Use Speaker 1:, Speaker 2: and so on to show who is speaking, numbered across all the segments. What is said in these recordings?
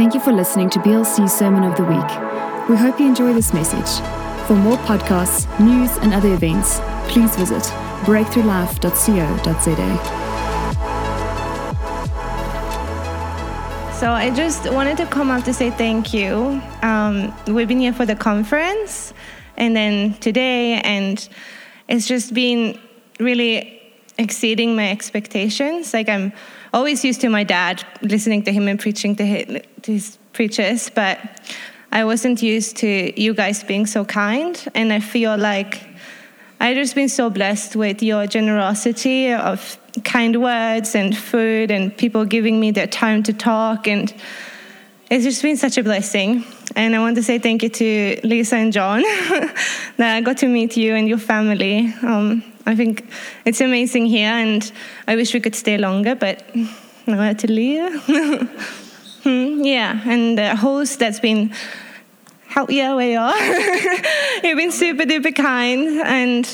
Speaker 1: Thank you for listening to BLC's Sermon of the Week. We hope you enjoy this message. For more podcasts, news, and other events, please visit breakthroughlife.co.za.
Speaker 2: So I just wanted to come up to say thank you. Um, we've been here for the conference and then today, and it's just been really exceeding my expectations. Like I'm always used to my dad, listening to him and preaching to his, preachers, but I wasn't used to you guys being so kind, and I feel like I've just been so blessed with your generosity of kind words and food and people giving me their time to talk and it's just been such a blessing. And I want to say thank you to Lisa and John that I got to meet you and your family. Um, I think it's amazing here, and I wish we could stay longer, but now I have to leave. Hmm, yeah, and the host that's been help yeah you are. You've been super duper kind and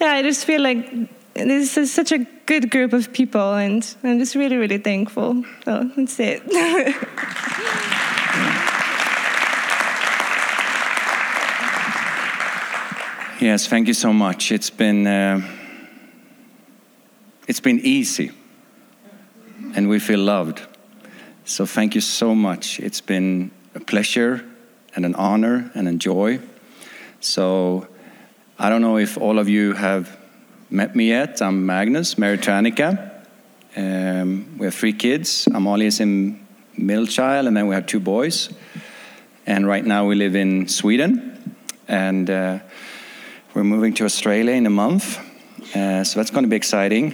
Speaker 2: yeah i just feel like this is such a good group of people and i'm just really really thankful. So that's it
Speaker 3: Yes, thank you so much. It's been uh, it's been easy, and we feel loved. So thank you so much. It's been a pleasure and an honor and a joy. So I don't know if all of you have met me yet. I'm Magnus, Annika. Um, we have three kids. Amalia is in middle child, and then we have two boys. And right now we live in Sweden, and. Uh, we're moving to Australia in a month, uh, so that's going to be exciting.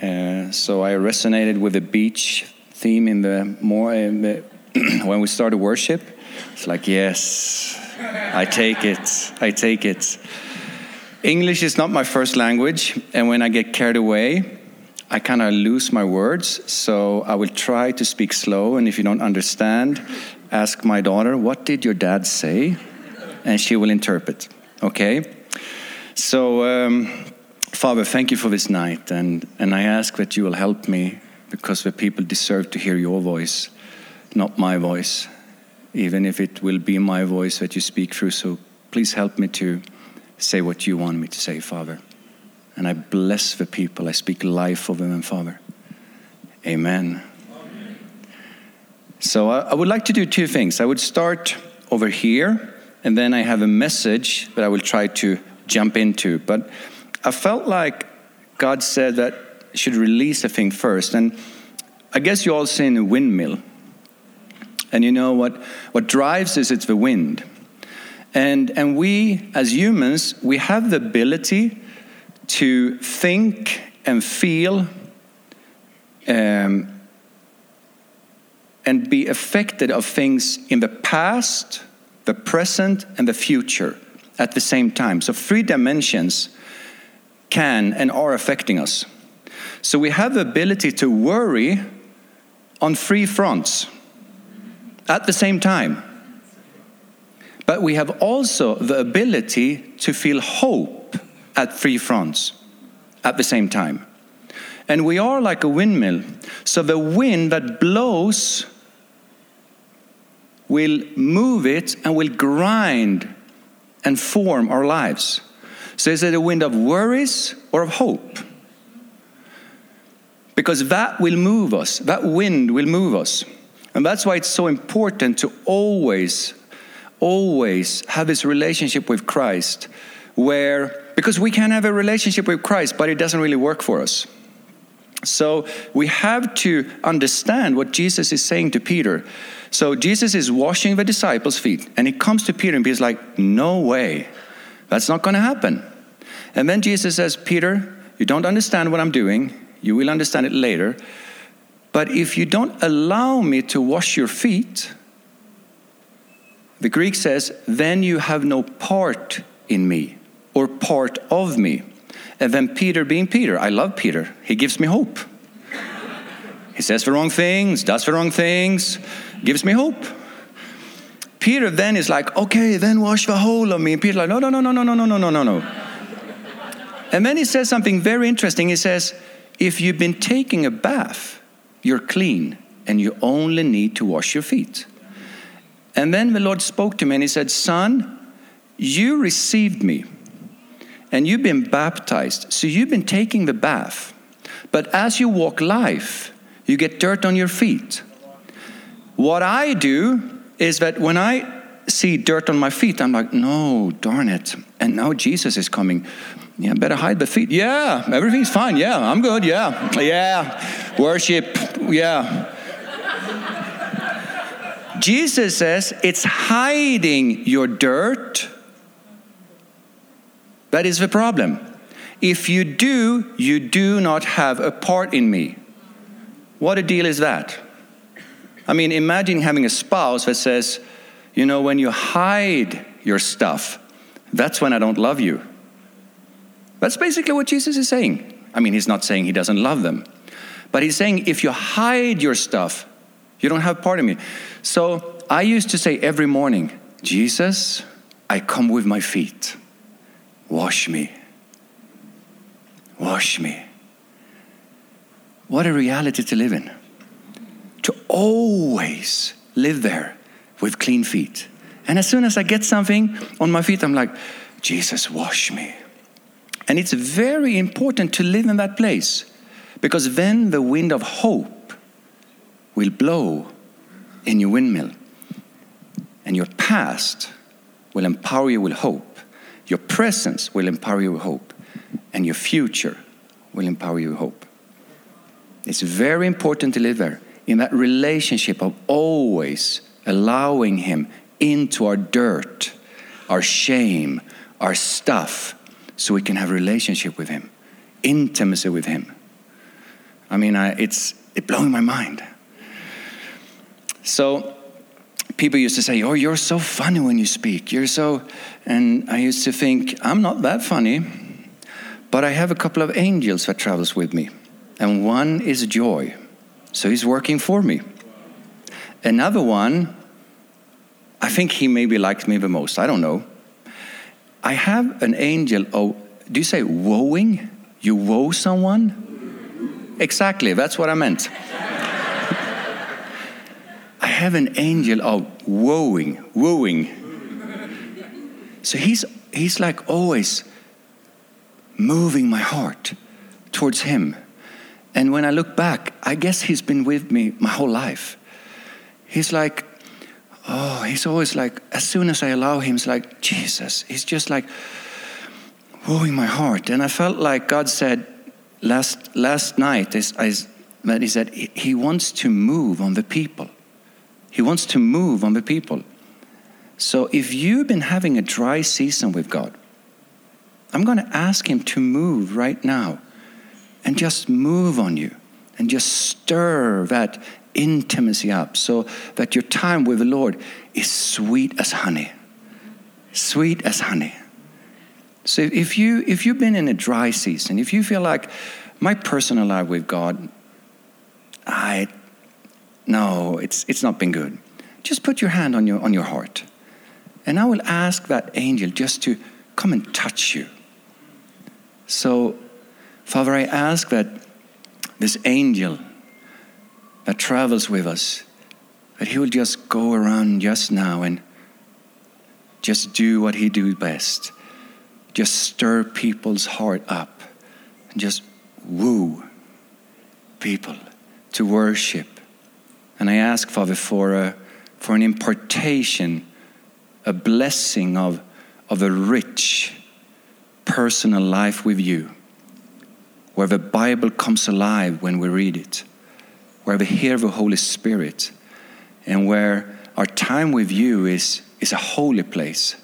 Speaker 3: Uh, so I resonated with the beach theme in the more in the when we started worship. It's like yes, I take it, I take it. English is not my first language, and when I get carried away, I kind of lose my words. So I will try to speak slow, and if you don't understand, ask my daughter, "What did your dad say?" and she will interpret. Okay. So, um, Father, thank you for this night, and, and I ask that you will help me because the people deserve to hear your voice, not my voice, even if it will be my voice that you speak through. So, please help me to say what you want me to say, Father. And I bless the people, I speak life over them, Father. Amen. Amen. So, I, I would like to do two things. I would start over here, and then I have a message that I will try to jump into. But I felt like God said that I should release a thing first. And I guess you all seen a windmill. And you know what, what drives is it's the wind. And, and we, as humans, we have the ability to think and feel um, and be affected of things in the past, the present, and the future at the same time. So, three dimensions can and are affecting us. So, we have the ability to worry on three fronts at the same time. But we have also the ability to feel hope at three fronts at the same time. And we are like a windmill. So the wind that blows will move it and will grind and form our lives. So is it a wind of worries or of hope? Because that will move us, that wind will move us. And that's why it's so important to always, always have this relationship with Christ, where, because we can have a relationship with Christ, but it doesn't really work for us. So we have to understand what Jesus is saying to Peter. So Jesus is washing the disciples' feet, and he comes to Peter, and Peter's like, No way, that's not going to happen. And then Jesus says, Peter, you don't understand what I'm doing. You will understand it later. But if you don't allow me to wash your feet, the Greek says, then you have no part in me or part of me. And then Peter, being Peter, I love Peter, he gives me hope. He says the wrong things, does the wrong things, gives me hope. Peter then is like, okay, then wash the whole of me. And Peter's like, no, no, no, no, no, no, no, no, no, no. And then he says something very interesting. He says, if you've been taking a bath, you're clean and you only need to wash your feet. And then the Lord spoke to me and He said, Son, you received me and you've been baptized. So you've been taking the bath. But as you walk life, you get dirt on your feet. What I do is that when I see dirt on my feet, I'm like, no, darn it. And now Jesus is coming. Yeah, better hide the feet. Yeah, everything's fine. Yeah, I'm good. Yeah, yeah. Worship. Yeah. Jesus says it's hiding your dirt that is the problem. If you do, you do not have a part in me. What a deal is that? I mean, imagine having a spouse that says, you know, when you hide your stuff, that's when I don't love you. That's basically what Jesus is saying. I mean, he's not saying he doesn't love them, but he's saying if you hide your stuff, you don't have part of me. So I used to say every morning, Jesus, I come with my feet. Wash me. Wash me. What a reality to live in. To always live there with clean feet. And as soon as I get something on my feet, I'm like, Jesus, wash me. And it's very important to live in that place because then the wind of hope will blow in your windmill. And your past will empower you with hope. Your presence will empower you with hope. And your future will empower you with hope. It's very important to live there in that relationship of always allowing Him into our dirt, our shame, our stuff, so we can have relationship with Him, intimacy with Him. I mean, I, it's it blowing my mind. So people used to say, "Oh, you're so funny when you speak. You're so," and I used to think, "I'm not that funny." But I have a couple of angels that travels with me, and one is joy, so he's working for me. Another one, I think he maybe likes me the most. I don't know. I have an angel. Oh, do you say woeing? You woe someone? Exactly. That's what I meant. I have an angel of woeing, wooing. So he's he's like always moving my heart towards him. And when I look back, I guess he's been with me my whole life he's like, oh, he's always like, as soon as I allow him, he's like, Jesus. He's just like wooing my heart. And I felt like God said last, last night is, that he said he wants to move on the people. He wants to move on the people. So if you've been having a dry season with God, I'm going to ask him to move right now and just move on you and just stir that intimacy up so that your time with the Lord is sweet as honey. Sweet as honey. So if you if you've been in a dry season, if you feel like my personal life with God, I no, it's it's not been good. Just put your hand on your on your heart. And I will ask that angel just to come and touch you. So, Father, I ask that this angel that travels with us, that he will just go around just now and just do what he do best. Just stir people's heart up and just woo people to worship. And I ask, Father, for, a, for an impartation, a blessing of, of a rich personal life with you, where the Bible comes alive when we read it where we hear the Holy Spirit, and where our time with you is, is a holy place.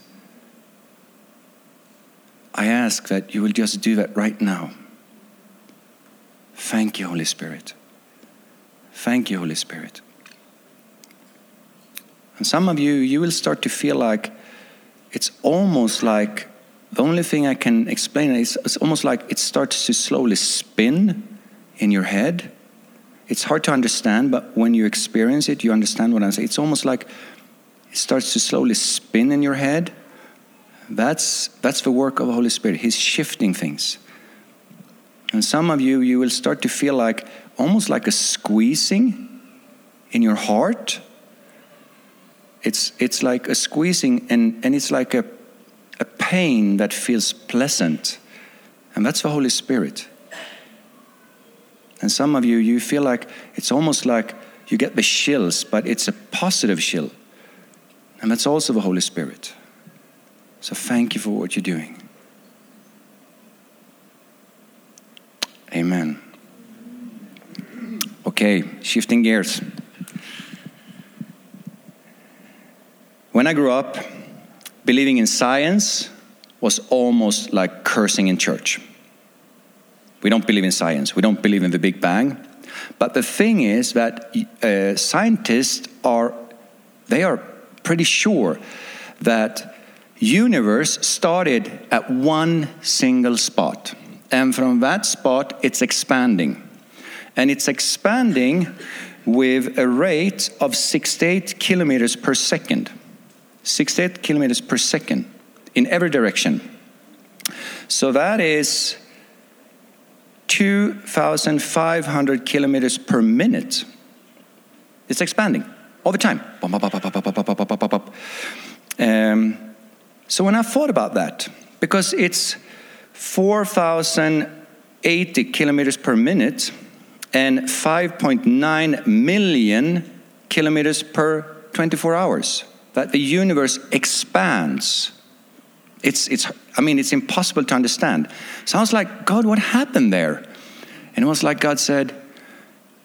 Speaker 3: I ask that you will just do that right now. Thank you, Holy Spirit. Thank you, Holy Spirit. And some of you, you will start to feel like it's almost like the only thing I can explain is it's almost like it starts to slowly spin in your head it's hard to understand, but when you experience it, you understand what I'm saying. It's almost like it starts to slowly spin in your head. That's, that's the work of the Holy Spirit. He's shifting things. And some of you, you will start to feel like almost like a squeezing in your heart. It's, it's like a squeezing, and, and it's like a pain that feels pleasant. And that's the Holy Spirit. And some of you, you feel like it's almost like you get the chills, but it's a positive chill. And that's also the Holy Spirit. So thank you for what you're doing. Amen. Okay, shifting gears. When I grew up, believing in science was almost like cursing in church. We don't believe in science, we don't believe in the Big Bang. But the thing is that uh, scientists are they are pretty sure that universe started at one single spot. And from that spot it's expanding. And it's expanding with a rate of 68 kilometers per second. 68 kilometers per second in every direction so that is 2500 kilometers per minute it's expanding all the time um, so when i thought about that because it's 4,080 kilometers per minute and 5.9 million kilometers per 24 hours. That the universe expands. It's, it's, I mean, it's impossible to understand. So I was like, God, what happened there? And it was like God said,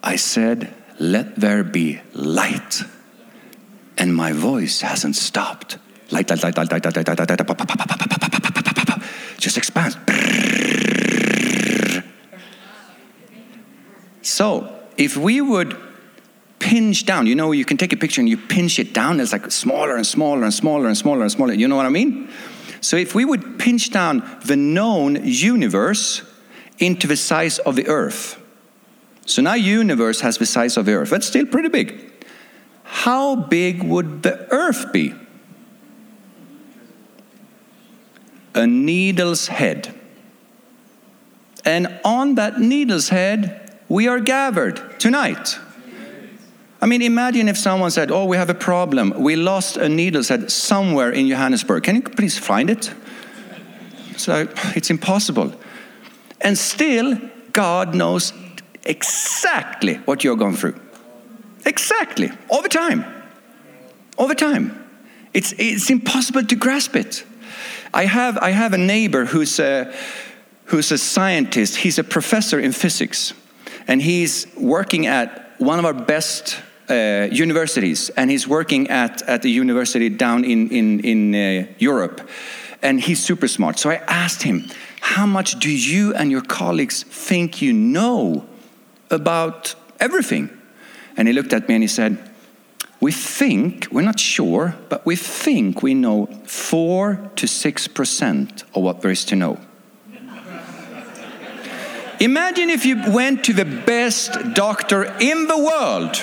Speaker 3: I said, let there be light. And my voice hasn't stopped. Light, light, light, light, light, light, light, light, light, just expands. So, if we would pinch down, you know, you can take a picture and you pinch it down, it's like smaller and smaller and smaller and smaller and smaller. You know what I mean? So, if we would pinch down the known universe into the size of the earth, so now universe has the size of the earth. That's still pretty big. How big would the earth be? a needle's head. And on that needle's head, we are gathered tonight. I mean, imagine if someone said, Oh, we have a problem. We lost a needle head somewhere in Johannesburg. Can you please find it? So it's impossible. And still, God knows exactly what you're going through. Exactly. All the time. All the time. It's, it's impossible to grasp it. I have, I have a neighbor who's a, who's a scientist. He's a professor in physics. And he's working at one of our best uh, universities. And he's working at, at the university down in, in, in uh, Europe. And he's super smart. So I asked him, How much do you and your colleagues think you know about everything? And he looked at me and he said, we think, we're not sure, but we think we know 4 to 6% of what there is to know. Imagine if you went to the best doctor in the world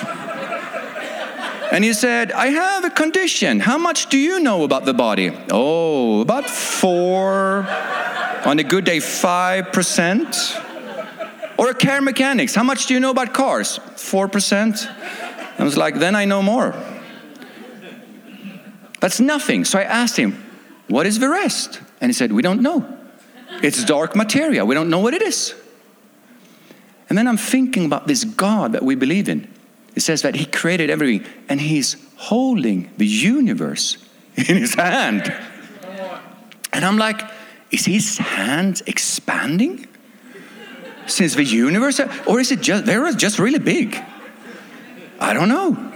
Speaker 3: and he said, I have a condition. How much do you know about the body? Oh, about four, on a good day, 5%. Or a car mechanics. How much do you know about cars? 4%. I was like, then I know more. That's nothing. So I asked him, what is the rest? And he said, we don't know. It's dark materia. We don't know what it is. And then I'm thinking about this God that we believe in. It says that he created everything and he's holding the universe in his hand. And I'm like, is his hand expanding since the universe? Or is it just, they're just really big? I don't know.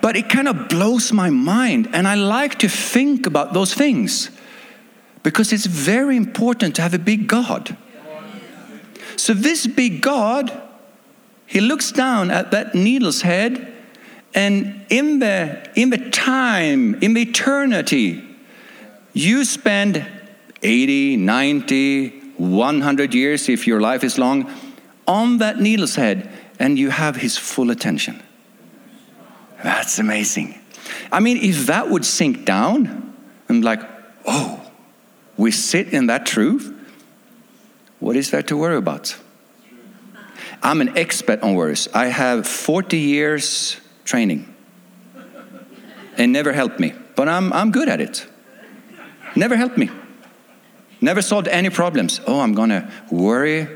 Speaker 3: But it kind of blows my mind, and I like to think about those things because it's very important to have a big God. So, this big God, he looks down at that needle's head, and in the, in the time, in the eternity, you spend 80, 90, 100 years, if your life is long, on that needle's head and you have his full attention. That's amazing. I mean, if that would sink down, I'm like, oh, we sit in that truth, what is there to worry about? I'm an expert on words. I have 40 years training. and never helped me. But I'm, I'm good at it. Never helped me. Never solved any problems. Oh, I'm going to worry,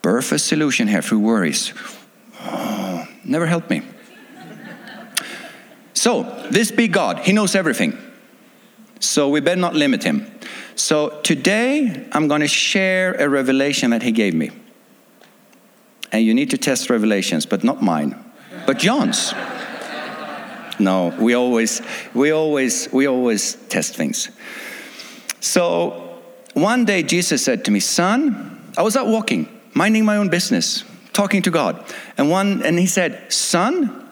Speaker 3: birth a solution here through worries. Oh, never helped me. So, this big God, He knows everything. So, we better not limit Him. So, today I'm going to share a revelation that He gave me. And you need to test revelations, but not mine, but John's. No, we always, we always, we always test things. So one day Jesus said to me, Son, I was out walking, minding my own business, talking to God. And one and he said, Son,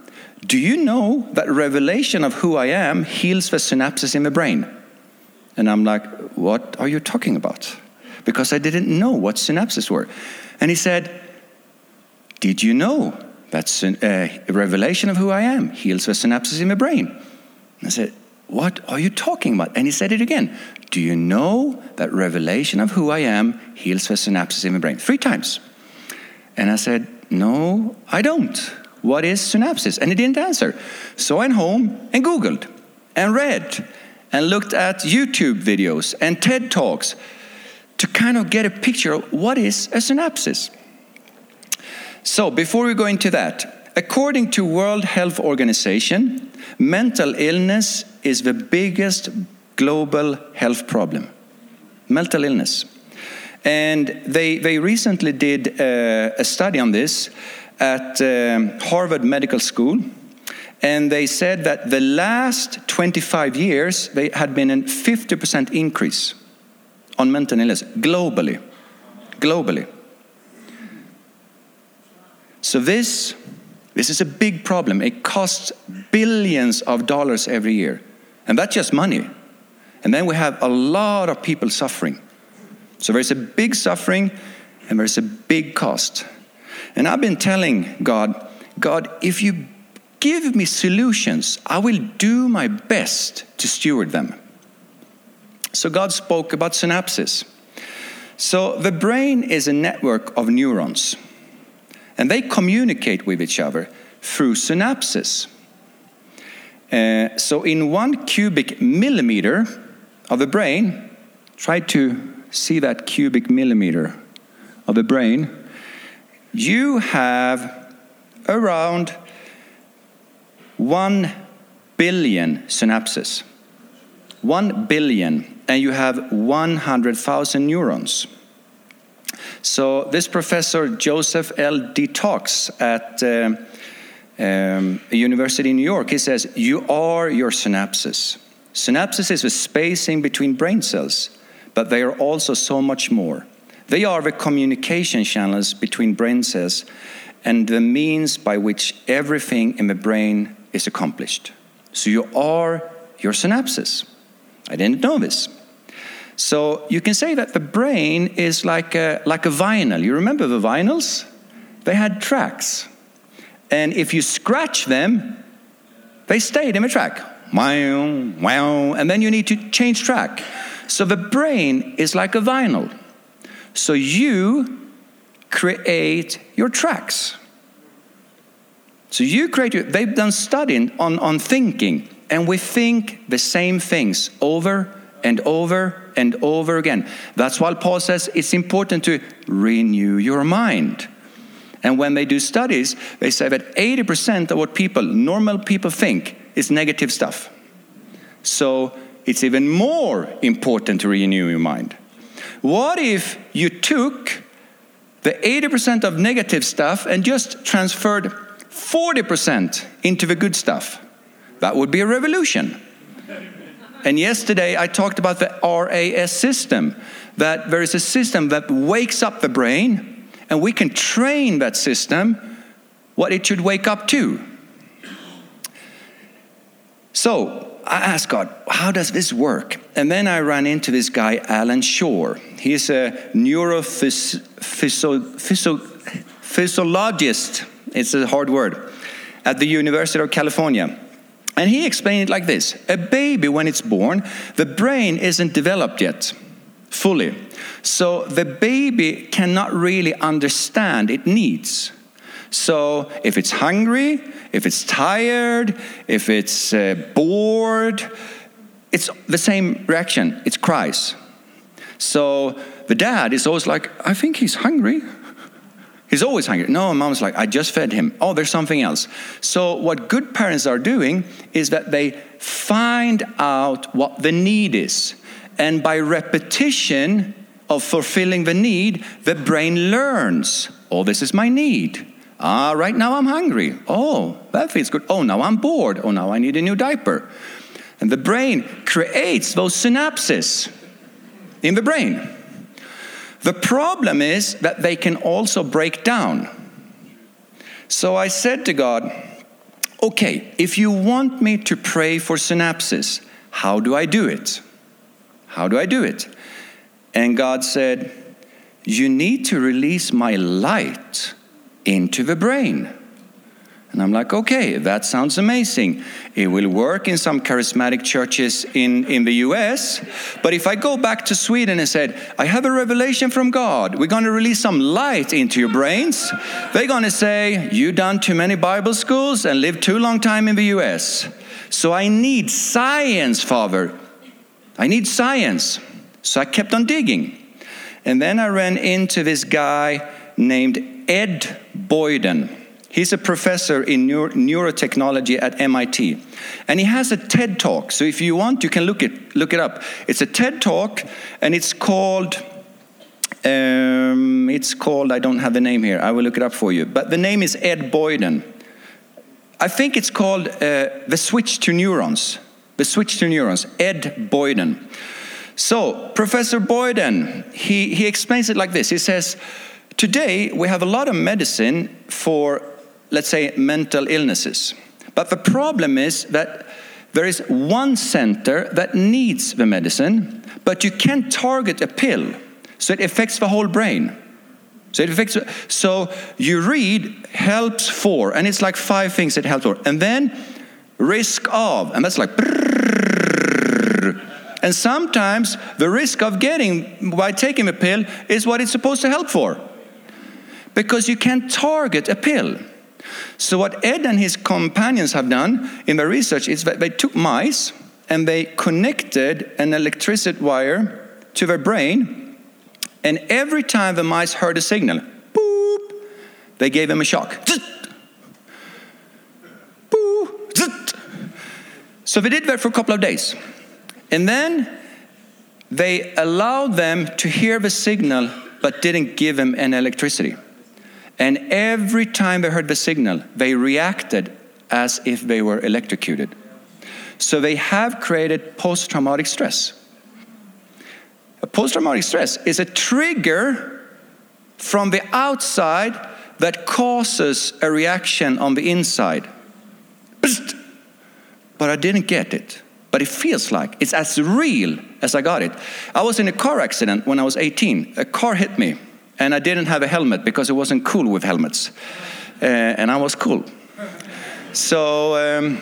Speaker 3: do you know that revelation of who I am heals the synapses in the brain? And I'm like, What are you talking about? Because I didn't know what synapses were. And he said, Did you know that a uh, revelation of who I am heals the synapses in my brain? And I said, What are you talking about? And he said it again. Do you know that revelation of who I am heals the synapses in my brain? Three times. And I said, No, I don't. What is synapses? And he didn't answer. So I went home and Googled and read and looked at YouTube videos and TED Talks to kind of get a picture of what is a synapses. So before we go into that, according to World Health Organization, mental illness is the biggest global health problem. Mental illness. And they, they recently did uh, a study on this at um, Harvard Medical School. And they said that the last 25 years, they had been a 50% increase on mental illness globally. Globally. So this, this is a big problem. It costs billions of dollars every year. And that's just money. And then we have a lot of people suffering. So there's a big suffering and there's a big cost. And I've been telling God, God, if you give me solutions, I will do my best to steward them. So God spoke about synapses. So the brain is a network of neurons, and they communicate with each other through synapses. Uh, so in one cubic millimeter of the brain, try to see that cubic millimeter of the brain you have around 1 billion synapses. 1 billion, and you have 100,000 neurons. So, this professor Joseph L. Detox at uh, um, a university in New York, he says, You are your synapses. Synapses is the spacing between brain cells, but they are also so much more. They are the communication channels between brain cells and the means by which everything in the brain is accomplished. So you are your synapses. I didn't know this. So you can say that the brain is like a, like a vinyl. You remember the vinyls? They had tracks. And if you scratch them, they stayed in the track. Wow, wow. And then you need to change track. So the brain is like a vinyl. So you create your tracks. So you create your, they've done studying on, on thinking, and we think the same things over and over and over again. That's why Paul says it's important to renew your mind. And when they do studies, they say that 80% of what people, normal people, think is negative stuff. So it's even more important to renew your mind. What if you took the 80% of negative stuff and just transferred 40% into the good stuff? That would be a revolution. And yesterday I talked about the RAS system, that there is a system that wakes up the brain, and we can train that system what it should wake up to. So, I asked God, how does this work? And then I ran into this guy, Allan Schore. He's a neurophysiologist, it's a hard word, at the University of California. And he explained it like this A baby, when it's born, the brain isn't developed yet fully. So the baby cannot really understand its needs. So if it's hungry, if it's tired, if it's uh, bored, it's the same reaction. It cries. So the dad is always like, I think he's hungry. He's always hungry. No, mom's like, I just fed him. Oh, there's something else. So, what good parents are doing is that they find out what the need is. And by repetition of fulfilling the need, the brain learns, oh, this is my need. Ah, right now I'm hungry. Oh, that feels good. Oh, now I'm bored. Oh, now I need a new diaper. And the brain creates those synapses in the brain. The problem is that they can also break down. So I said to God, okay, if you want me to pray for synapses, how do I do it? How do I do it? And God said, You need to release my light into the brain. And I'm like, okay, that sounds amazing. It will work in some charismatic churches in, in the US. But if I go back to Sweden and said, I have a revelation from God, we're going to release some light into your brains, they're going to say, You done too many Bible schools and lived too long time in the US. So I need science, Father. I need science. So I kept on digging. And then I ran into this guy named Ed Boyden. He's a professor in neuro- neurotechnology at MIT. And he has a TED talk. So if you want, you can look it, look it up. It's a TED talk, and it's called, um, it's called, I don't have the name here. I will look it up for you. But the name is Ed Boyden. I think it's called uh, The Switch to Neurons. The Switch to Neurons, Ed Boyden. So, Professor Boyden, he, he explains it like this. He says, Today, we have a lot of medicine for let's say, mental illnesses. But the problem is that there is one center that needs the medicine, but you can't target a pill, so it affects the whole brain. So it affects. So you read helps for, and it's like five things it helps for, and then risk of, and that's like. And sometimes the risk of getting by taking a pill is what it's supposed to help for, because you can't target a pill. So, what Ed and his companions have done in their research is that they took mice and they connected an electricity wire to their brain, and every time the mice heard a signal, boop, they gave them a shock. So they did that for a couple of days. And then they allowed them to hear the signal but didn't give them any electricity. And every time they heard the signal, they reacted as if they were electrocuted. So they have created post traumatic stress. Post traumatic stress is a trigger from the outside that causes a reaction on the inside. But I didn't get it. But it feels like it's as real as I got it. I was in a car accident when I was 18. A car hit me and I didn't have a helmet because it wasn't cool with helmets. Uh, and I was cool. So um,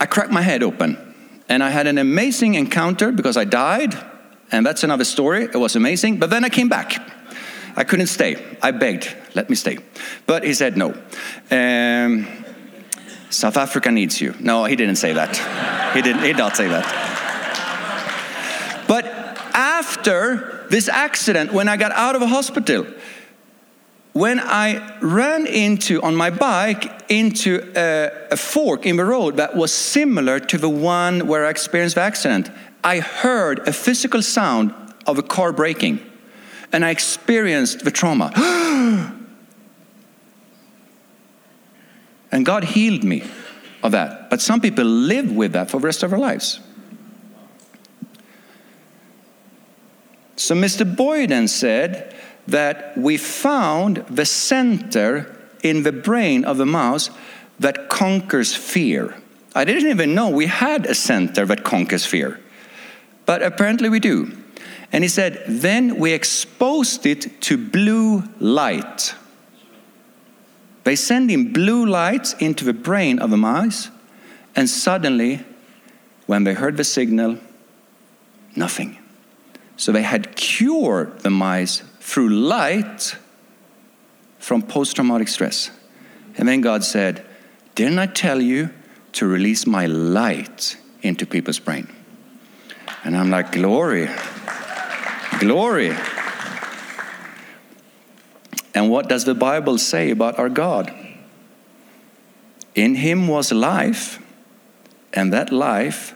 Speaker 3: I cracked my head open, and I had an amazing encounter because I died, and that's another story. It was amazing, but then I came back. I couldn't stay. I begged, let me stay. But he said no. Um, South Africa needs you. No, he didn't say that. he, didn't, he did not say that. But after this accident when I got out of a hospital. When I ran into, on my bike, into a, a fork in the road that was similar to the one where I experienced the accident, I heard a physical sound of a car braking and I experienced the trauma. and God healed me of that. But some people live with that for the rest of their lives. So Mr. Boyden said that we found the center in the brain of the mouse that conquers fear. I didn't even know we had a center that conquers fear, but apparently we do. And he said, then we exposed it to blue light. They send in blue lights into the brain of the mouse, and suddenly, when they heard the signal, nothing. So they had cured the mice through light from post traumatic stress. And then God said, Didn't I tell you to release my light into people's brain? And I'm like, Glory, glory. And what does the Bible say about our God? In him was life, and that life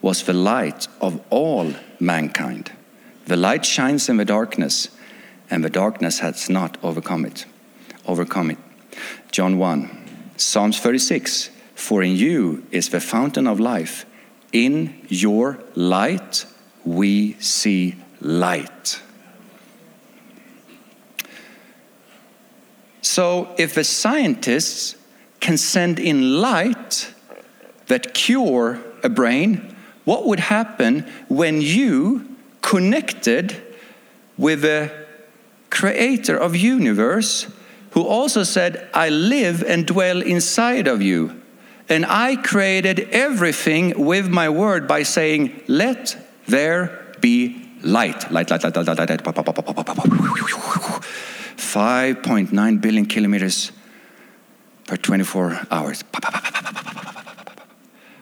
Speaker 3: was the light of all mankind. The light shines in the darkness, and the darkness has not overcome it. Overcome it. John 1, Psalms 36 For in you is the fountain of life. In your light we see light. So, if the scientists can send in light that cure a brain, what would happen when you connected with the creator of universe who also said i live and dwell inside of you and i created everything with my word by saying let there be light light light light light light, light, light. 5.9 billion kilometers per 24 hours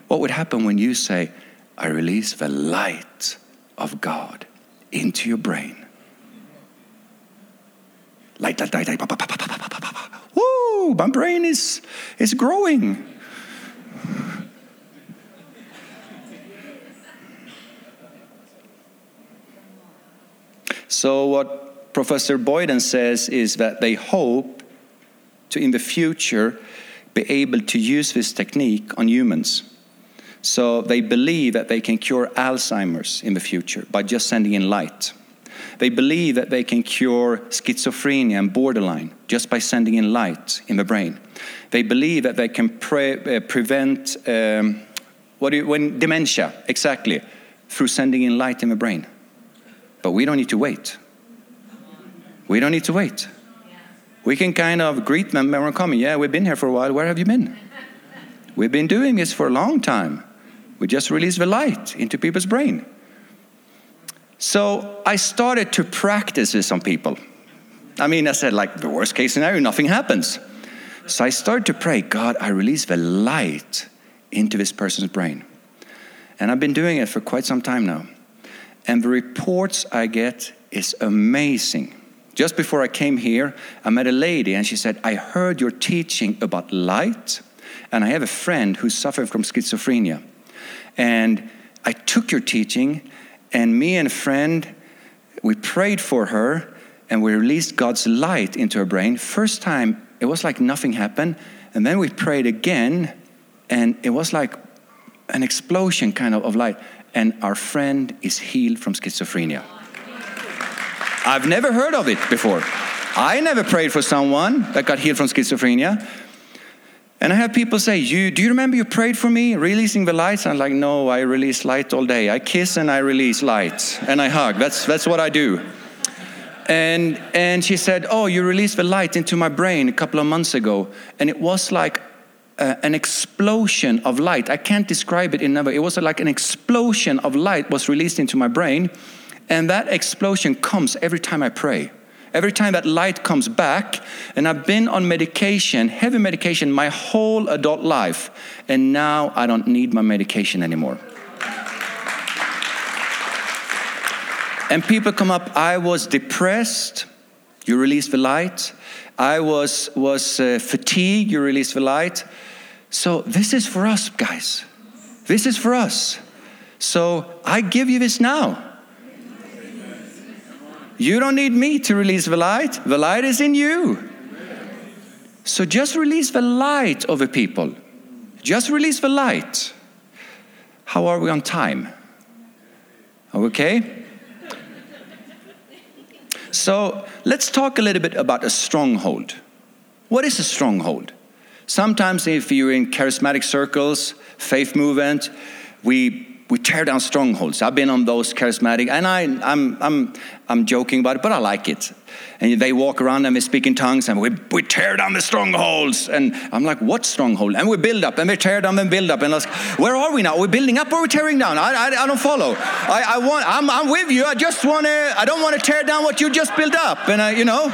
Speaker 3: what would happen when you say i release the light of God into your brain. Light, light, light, light. Woo! My brain is, is growing. So, what Professor Boyden says is that they hope to, in the future, be able to use this technique on humans. So they believe that they can cure Alzheimer's in the future by just sending in light. They believe that they can cure schizophrenia and borderline just by sending in light in the brain. They believe that they can pre uh, prevent um, what you, when dementia, exactly, through sending in light in the brain. But we don't need to wait. We don't need to wait. We can kind of greet them when we're coming. Yeah, we've been here for a while. Where have you been? We've been doing this for a long time. We just release the light into people's brain. So I started to practice with some people. I mean, I said, like, the worst case scenario, nothing happens. So I started to pray, God, I release the light into this person's brain. And I've been doing it for quite some time now. And the reports I get is amazing. Just before I came here, I met a lady and she said, I heard your teaching about light, and I have a friend who's suffering from schizophrenia. And I took your teaching, and me and a friend, we prayed for her, and we released God's light into her brain. First time, it was like nothing happened. And then we prayed again, and it was like an explosion kind of, of light. And our friend is healed from schizophrenia. I've never heard of it before. I never prayed for someone that got healed from schizophrenia. And I have people say, "You do you remember you prayed for me, releasing the lights?" I'm like, "No, I release light all day. I kiss and I release light and I hug. That's that's what I do." And and she said, "Oh, you released the light into my brain a couple of months ago, and it was like uh, an explosion of light. I can't describe it in number. It was like an explosion of light was released into my brain, and that explosion comes every time I pray." Every time that light comes back, and I've been on medication, heavy medication, my whole adult life, and now I don't need my medication anymore. And people come up, I was depressed, you release the light. I was, was uh, fatigued, you release the light. So this is for us, guys. This is for us. So I give you this now. You don't need me to release the light, the light is in you. So just release the light over people. Just release the light. How are we on time? Okay? So let's talk a little bit about a stronghold. What is a stronghold? Sometimes, if you're in charismatic circles, faith movement, we we tear down strongholds. I've been on those charismatic, and I, I'm, I'm, I'm joking about it, but I like it. And they walk around and they speak in tongues, and we, we tear down the strongholds. And I'm like, what stronghold? And we build up, and we tear down and build up. And I was, where are we now? We're we building up or we're we tearing down? I, I, I don't follow. I, I want, I'm, I'm with you. I just want to, I don't want to tear down what you just built up. And, I, you know,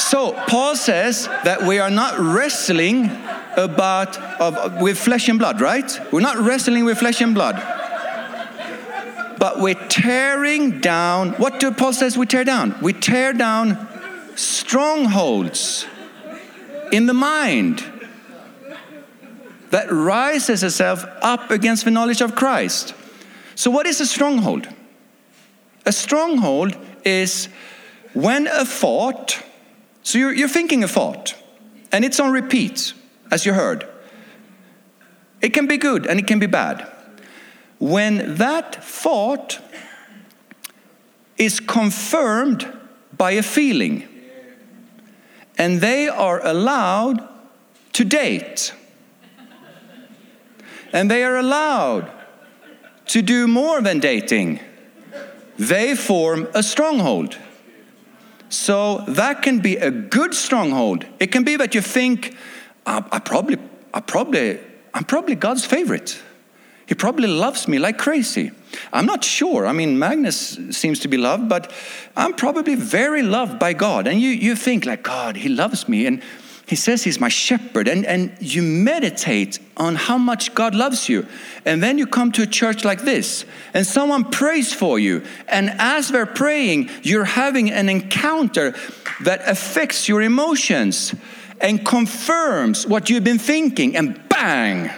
Speaker 3: So Paul says that we are not wrestling about of, with flesh and blood, right? We're not wrestling with flesh and blood. But we're tearing down. What do Paul says we tear down? We tear down strongholds in the mind that rises itself up against the knowledge of Christ. So, what is a stronghold? A stronghold is when a thought, so you're, you're thinking a thought, and it's on repeat, as you heard. It can be good and it can be bad. When that thought is confirmed by a feeling, and they are allowed to date, and they are allowed to do more than dating, they form a stronghold. So that can be a good stronghold. It can be that you think, I, I probably, I probably, I'm probably God's favorite. He probably loves me like crazy. I'm not sure. I mean, Magnus seems to be loved, but I'm probably very loved by God. And you, you think, like, God, He loves me. And He says He's my shepherd. And, and you meditate on how much God loves you. And then you come to a church like this, and someone prays for you. And as they're praying, you're having an encounter that affects your emotions and confirms what you've been thinking. And bang!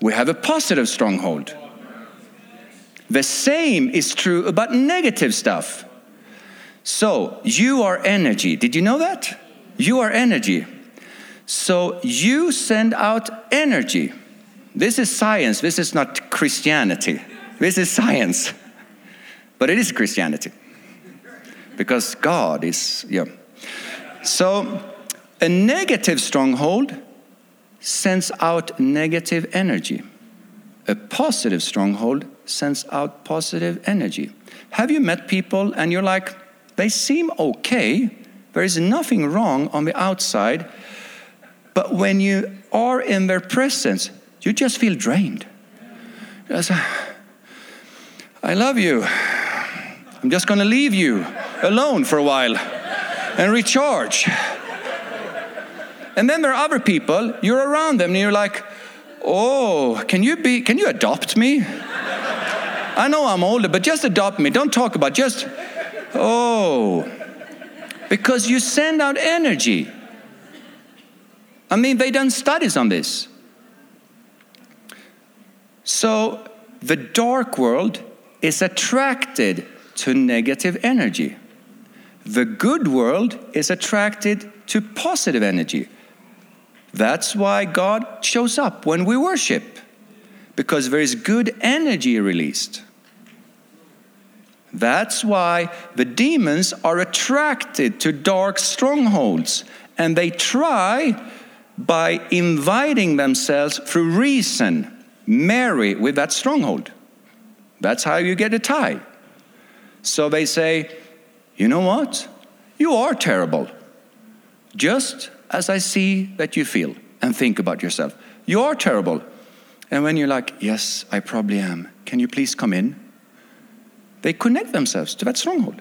Speaker 3: we have a positive stronghold. The same is true about negative stuff. So, you are energy. Did you know that? You are energy. So, you send out energy. This is science. This is not Christianity. This is science. But it is Christianity. Because God is, yeah. So, a negative stronghold sends out negative energy. A positive stronghold sends out positive energy. Have you met people and you're like, they seem okay, there is nothing wrong on the outside, but when you are in their presence, you just feel drained. Just, I love you. I'm just going to leave you alone for a while and recharge. And then there are other people, you're around them and you're like, oh, can you be, can you adopt me? I know I'm older, but just adopt me. Don't talk about just, oh. Because you send out energy. I mean, they done studies on this. So the dark world is attracted to negative energy. The good world is attracted to positive energy. That's why God shows up when we worship, because there is good energy released. That's why the demons are attracted to dark strongholds and they try by inviting themselves through reason, marry with that stronghold. That's how you get a tie. So they say, you know what? You are terrible. Just as I see that you feel and think about yourself. You are terrible. And when you're like, Yes, I probably am, can you please come in? They connect themselves to that stronghold.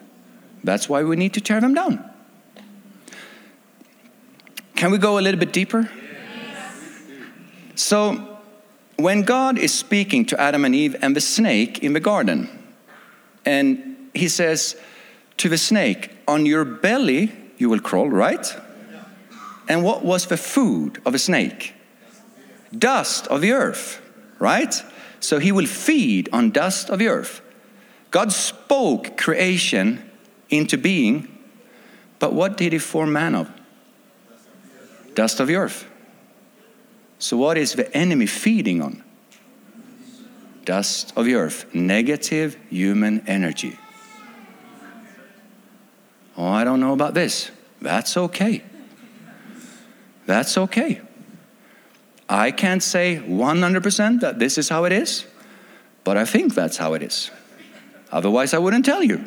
Speaker 3: That's why we need to tear them down. Can we go a little bit deeper? Yes. So, when God is speaking to Adam and Eve and the snake in the garden, and he says to the snake, On your belly you will crawl, right? And what was the food of a snake? Dust of the earth, right? So he will feed on dust of the earth. God spoke creation into being, but what did he form man of? Dust of the earth. So, what is the enemy feeding on? Dust of the earth, negative human energy. Oh, I don't know about this. That's okay. That's okay. I can't say 100% that this is how it is, but I think that's how it is. Otherwise, I wouldn't tell you.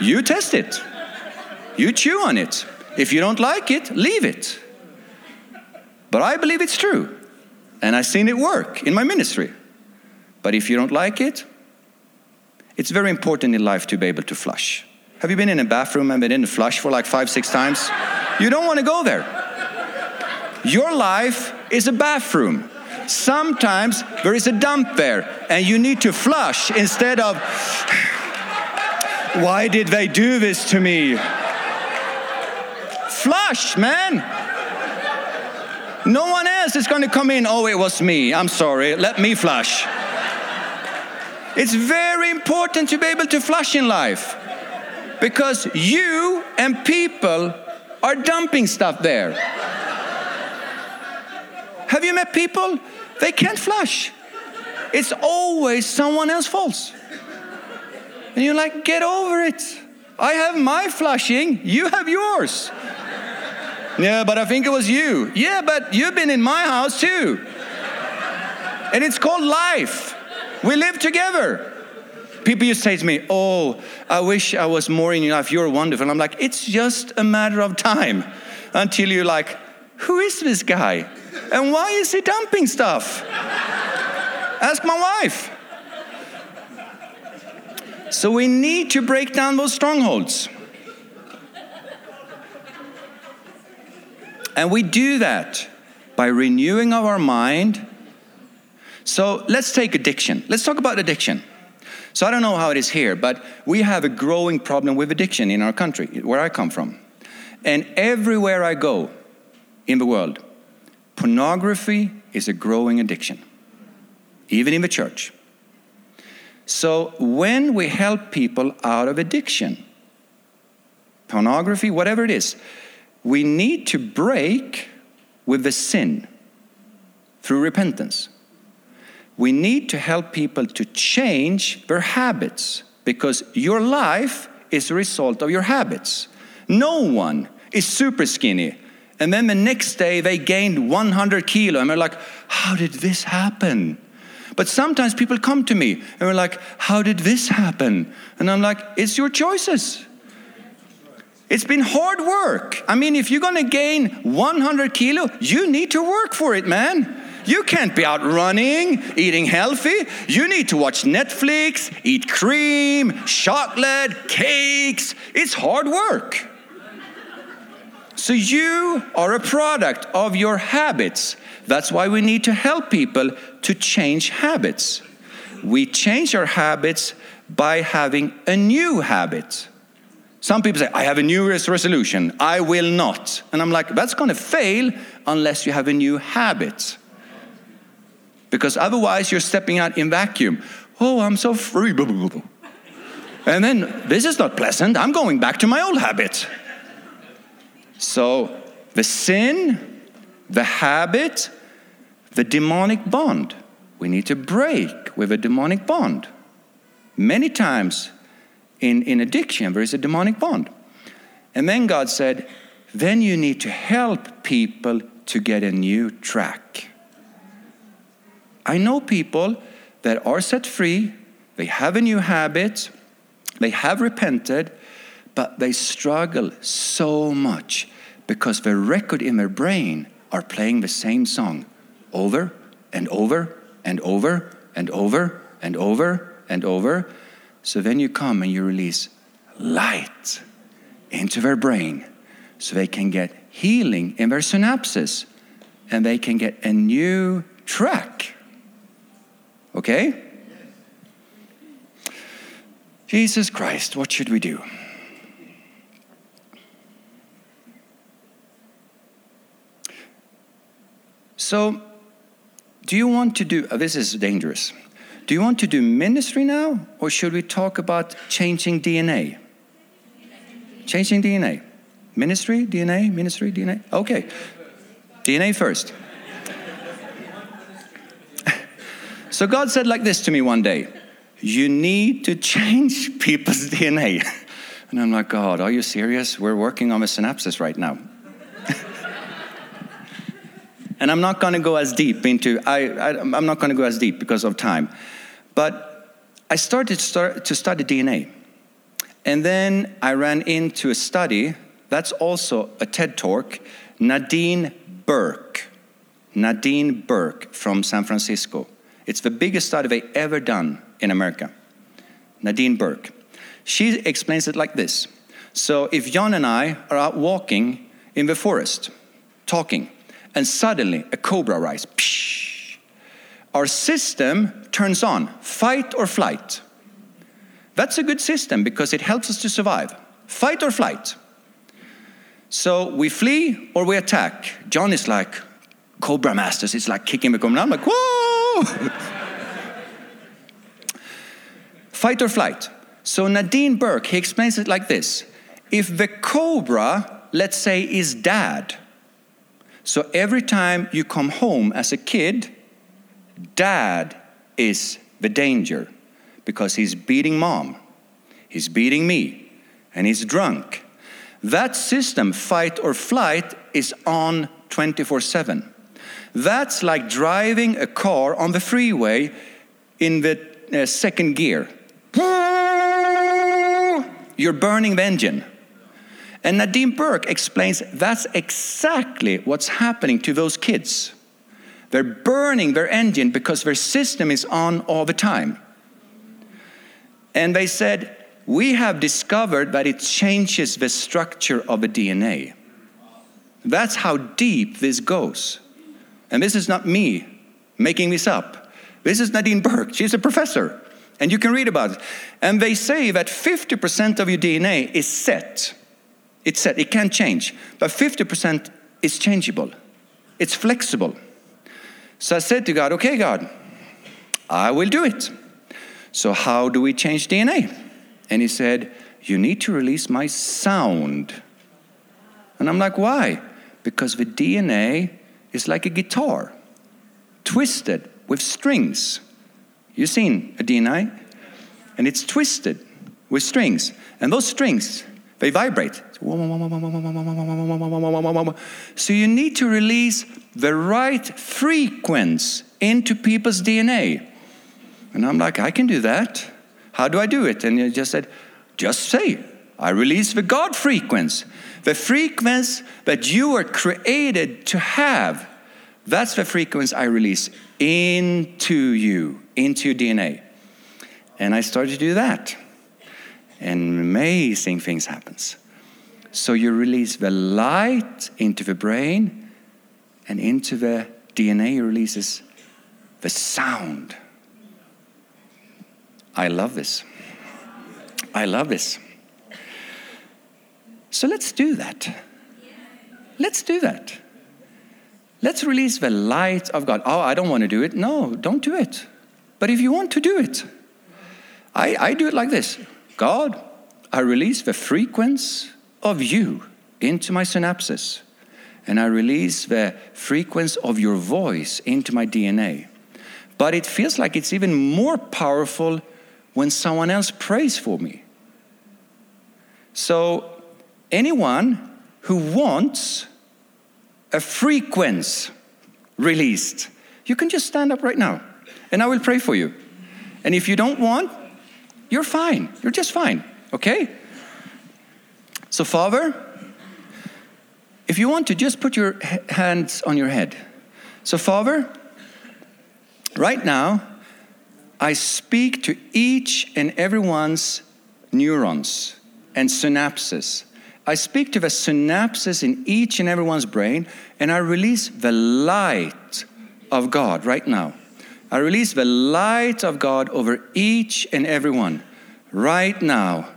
Speaker 3: You test it, you chew on it. If you don't like it, leave it. But I believe it's true, and I've seen it work in my ministry. But if you don't like it, it's very important in life to be able to flush. Have you been in a bathroom and been in the flush for like five, six times? You don't want to go there. Your life is a bathroom. Sometimes there is a dump there and you need to flush instead of, why did they do this to me? Flush, man. No one else is going to come in. Oh, it was me. I'm sorry. Let me flush. It's very important to be able to flush in life because you and people are dumping stuff there. Have you met people? They can't flush. It's always someone else's fault. And you're like, get over it. I have my flushing, you have yours. Yeah, but I think it was you. Yeah, but you've been in my house too. And it's called life. We live together. People used to say to me, Oh, I wish I was more in your life. You're wonderful. I'm like, It's just a matter of time until you're like, Who is this guy? And why is he dumping stuff? Ask my wife. So we need to break down those strongholds. And we do that by renewing of our mind. So let's take addiction. Let's talk about addiction. So I don't know how it is here, but we have a growing problem with addiction in our country, where I come from. And everywhere I go in the world, pornography is a growing addiction, even in the church. So when we help people out of addiction, pornography, whatever it is, we need to break with the sin through repentance we need to help people to change their habits because your life is a result of your habits. No one is super skinny and then the next day they gained 100 kilo and they're like, How did this happen? But sometimes people come to me and they're like, How did this happen? And I'm like, It's your choices. It's been hard work. I mean, if you're gonna gain 100 kilo, you need to work for it, man. You can't be out running, eating healthy. You need to watch Netflix, eat cream, chocolate, cakes. It's hard work. So you are a product of your habits. That's why we need to help people to change habits. We change our habits by having a new habit. Some people say, I have a New Year's resolution. I will not. And I'm like, that's going to fail unless you have a new habit because otherwise you're stepping out in vacuum. Oh, I'm so free. And then this is not pleasant. I'm going back to my old habits. So the sin, the habit, the demonic bond. We need to break with a demonic bond. Many times in, in addiction, there is a demonic bond. And then God said, then you need to help people to get a new track. I know people that are set free, they have a new habit, they have repented, but they struggle so much because the record in their brain are playing the same song over and over and over and over and over and over. So then you come and you release light into their brain so they can get healing in their synapses and they can get a new track. Okay? Jesus Christ, what should we do? So, do you want to do, oh, this is dangerous. Do you want to do ministry now, or should we talk about changing DNA? Changing DNA. Ministry, DNA, ministry, DNA? Okay. DNA first. So God said like this to me one day You need to change people's DNA. And I'm like, God, are you serious? We're working on a synapses right now. and I'm not going to go as deep into, I, I, am not going to go as deep because of time. But I started start, to study DNA. And then I ran into a study that's also a TED talk, Nadine Burke. Nadine Burke from San Francisco. It's the biggest study they ever done in America. Nadine Burke. She explains it like this. So if John and I are out walking in the forest, talking, and suddenly a cobra rises, psh, our system turns on fight or flight. That's a good system because it helps us to survive. Fight or flight. So we flee or we attack. John is like, Cobra Masters, it's like kicking the cobra. I'm like, whoa! Fight or flight. So Nadine Burke, he explains it like this. If the cobra, let's say, is dad, so every time you come home as a kid, dad is the danger because he's beating mom, he's beating me, and he's drunk. That system, fight or flight, is on 24 7. That's like driving a car on the freeway in the uh, second gear. You're burning the engine. And Nadine Burke explains that's exactly what's happening to those kids. They're burning their engine because their system is on all the time. And they said, We have discovered that it changes the structure of the DNA. That's how deep this goes. And this is not me making this up. This is Nadine Burke. She's a professor. And you can read about it. And they say that 50% of your DNA is set. It's set, it can't change. But 50% is changeable, it's flexible. So I said to God, okay, God, I will do it. So, how do we change DNA? And He said, You need to release my sound. And I'm like, Why? Because the DNA is like a guitar, twisted with strings. You've seen a DNA, and it's twisted with strings. And those strings, they vibrate. So you need to release the right frequency into people's DNA. And I'm like, I can do that. How do I do it? And he just said, just say, I release the God frequency. The frequency that you were created to have, that's the frequency I release into you, into your DNA. And I started to do that. And amazing things happens. So you release the light into the brain and into the DNA releases the sound. I love this. I love this. So let's do that. Let's do that. Let's release the light of God. Oh, I don't want to do it. No, don't do it. But if you want to do it, I, I do it like this God, I release the frequency of you into my synapses, and I release the frequency of your voice into my DNA. But it feels like it's even more powerful when someone else prays for me. So anyone who wants a frequency released, you can just stand up right now and I will pray for you. And if you don't want, you're fine. You're just fine, okay? So, Father, if you want to, just put your hands on your head. So, Father, right now, I speak to each and everyone's neurons and synapses I speak to the synapses in each and everyone's brain, and I release the light of God right now. I release the light of God over each and everyone right now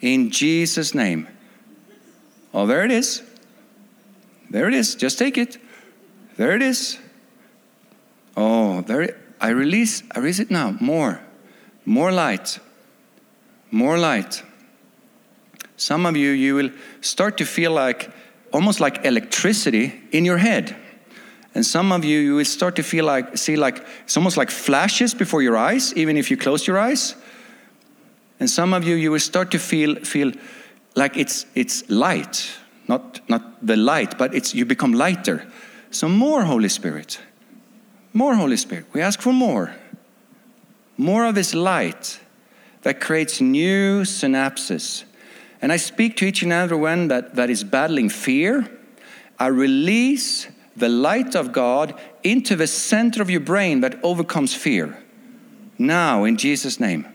Speaker 3: in Jesus' name. Oh, there it is. There it is. Just take it. There it is. Oh, there it, I release I release it now. More. More light. More light. Some of you, you will start to feel like almost like electricity in your head. And some of you, you will start to feel like, see like, it's almost like flashes before your eyes, even if you close your eyes. And some of you, you will start to feel, feel like it's, it's light, not, not the light, but it's, you become lighter. So more Holy Spirit, more Holy Spirit. We ask for more. More of this light that creates new synapses and I speak to each and every one that, that is battling fear. I release the light of God into the center of your brain that overcomes fear. Now, in Jesus' name.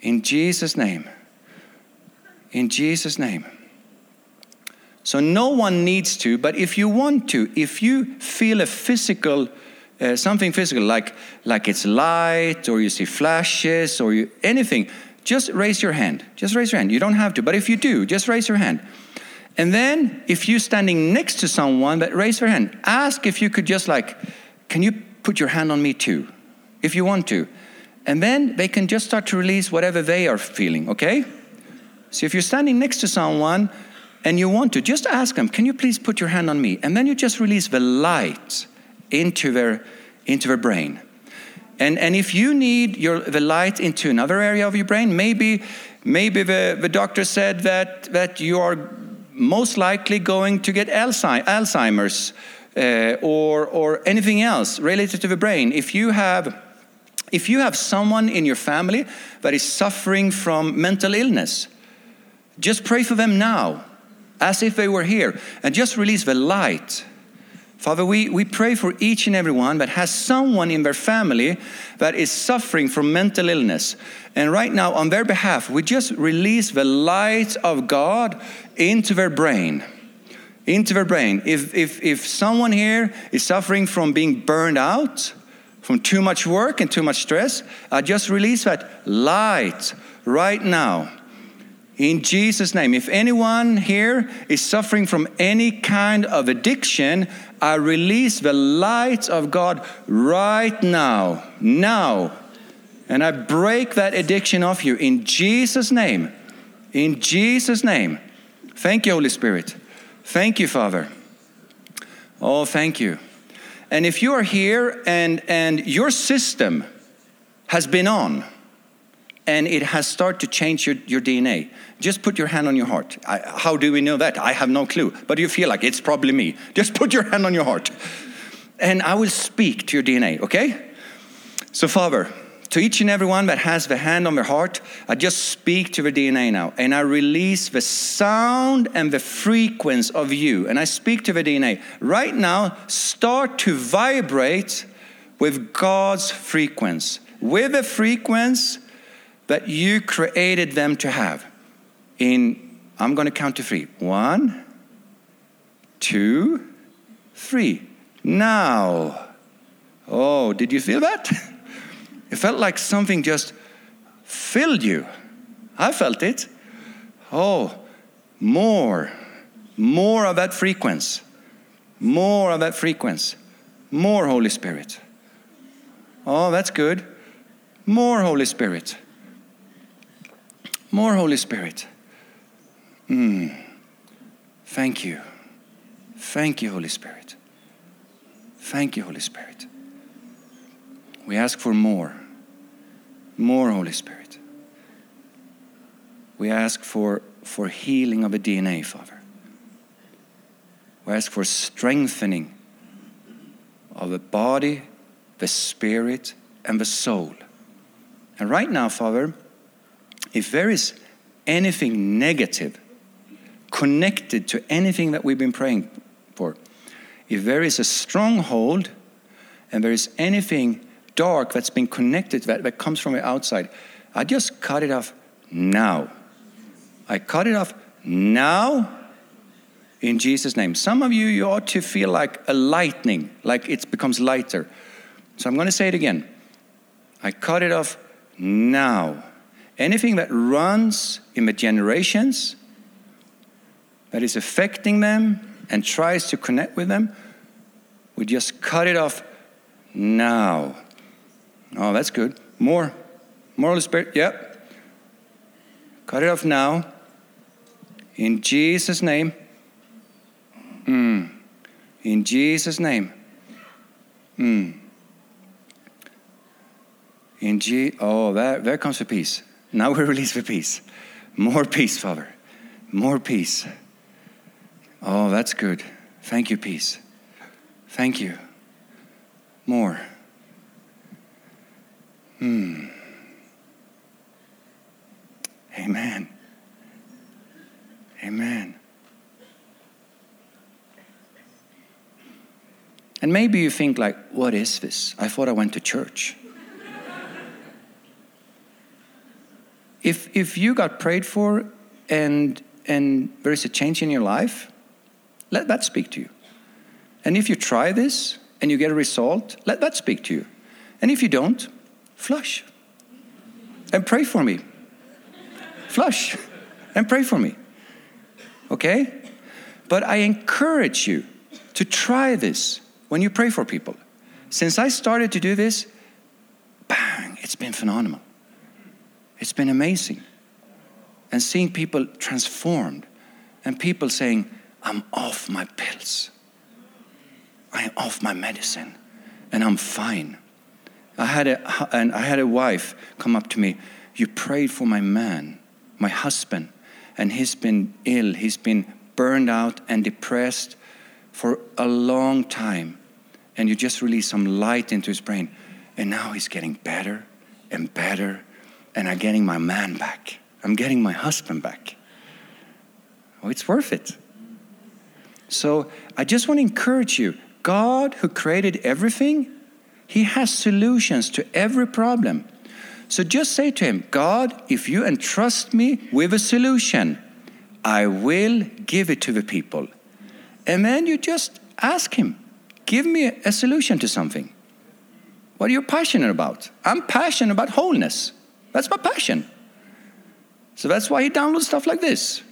Speaker 3: In Jesus' name. In Jesus' name. So no one needs to, but if you want to, if you feel a physical, uh, something physical, like like it's light, or you see flashes, or you, anything, just raise your hand. Just raise your hand. You don't have to, but if you do, just raise your hand. And then, if you're standing next to someone that raise your hand, ask if you could just like, can you put your hand on me too, if you want to, and then they can just start to release whatever they are feeling. Okay? So if you're standing next to someone and you want to, just ask them, can you please put your hand on me? And then you just release the light into their, into their brain. And, and if you need your, the light into another area of your brain, maybe, maybe the, the doctor said that, that you are most likely going to get Alzheimer's uh, or, or anything else related to the brain. If you have if you have someone in your family that is suffering from mental illness, just pray for them now as if they were here and just release the light Father, we, we pray for each and every one that has someone in their family that is suffering from mental illness. And right now, on their behalf, we just release the light of God into their brain. Into their brain. If, if, if someone here is suffering from being burned out, from too much work and too much stress, I just release that light right now in Jesus' name. If anyone here is suffering from any kind of addiction, I release the light of God right now. Now. And I break that addiction off you in Jesus' name. In Jesus' name. Thank you, Holy Spirit. Thank you, Father. Oh, thank you. And if you are here and, and your system has been on, and it has started to change your, your DNA. Just put your hand on your heart. I, how do we know that? I have no clue. But you feel like it's probably me. Just put your hand on your heart. And I will speak to your DNA, okay? So, Father, to each and every one that has the hand on their heart, I just speak to the DNA now. And I release the sound and the frequency of you. And I speak to the DNA. Right now, start to vibrate with God's frequency. With the frequency that you created them to have. In, I'm going to count to three. One, two, three. Now. Oh, did you feel that? It felt like something just filled you. I felt it. Oh, more, more of that frequency, more of that frequency, more Holy Spirit. Oh, that's good. More Holy Spirit. More Holy Spirit. Mm. Thank you. Thank you, Holy Spirit. Thank you, Holy Spirit. We ask for more. More, Holy Spirit. We ask for, for healing of the DNA, Father. We ask for strengthening of the body, the spirit, and the soul. And right now, Father, if there is anything negative connected to anything that we've been praying for, if there is a stronghold and there is anything dark that's been connected that, that comes from the outside, I just cut it off now. I cut it off now in Jesus' name. Some of you, you ought to feel like a lightning, like it becomes lighter. So I'm going to say it again. I cut it off now anything that runs in the generations that is affecting them and tries to connect with them, we just cut it off now. Oh, that's good. More. More Spirit. Yep. Cut it off now. In Jesus' name. Mm. In Jesus' name. Mm. In G. Oh, that, there comes the peace. Now we release the peace. More peace, Father. More peace. Oh, that's good. Thank you, peace. Thank you. More. Hmm. Amen. Amen. And maybe you think like, what is this? I thought I went to church. If, if you got prayed for and, and there is a change in your life, let that speak to you. And if you try this and you get a result, let that speak to you. And if you don't, flush and pray for me. Flush and pray for me. Okay? But I encourage you to try this when you pray for people. Since I started to do this, bang, it's been phenomenal. It's been amazing. And seeing people transformed and people saying, I'm off my pills. I am off my medicine and I'm fine. I had a, and I had a wife come up to me. You prayed for my man, my husband, and he's been ill. He's been burned out and depressed for a long time. And you just released some light into his brain. And now he's getting better and better. And I'm getting my man back. I'm getting my husband back. Oh, it's worth it. So I just want to encourage you God, who created everything, He has solutions to every problem. So just say to Him, God, if you entrust me with a solution, I will give it to the people. And then you just ask Him, give me a solution to something. What are you passionate about? I'm passionate about wholeness. That's my passion. So that's why he downloads stuff like this.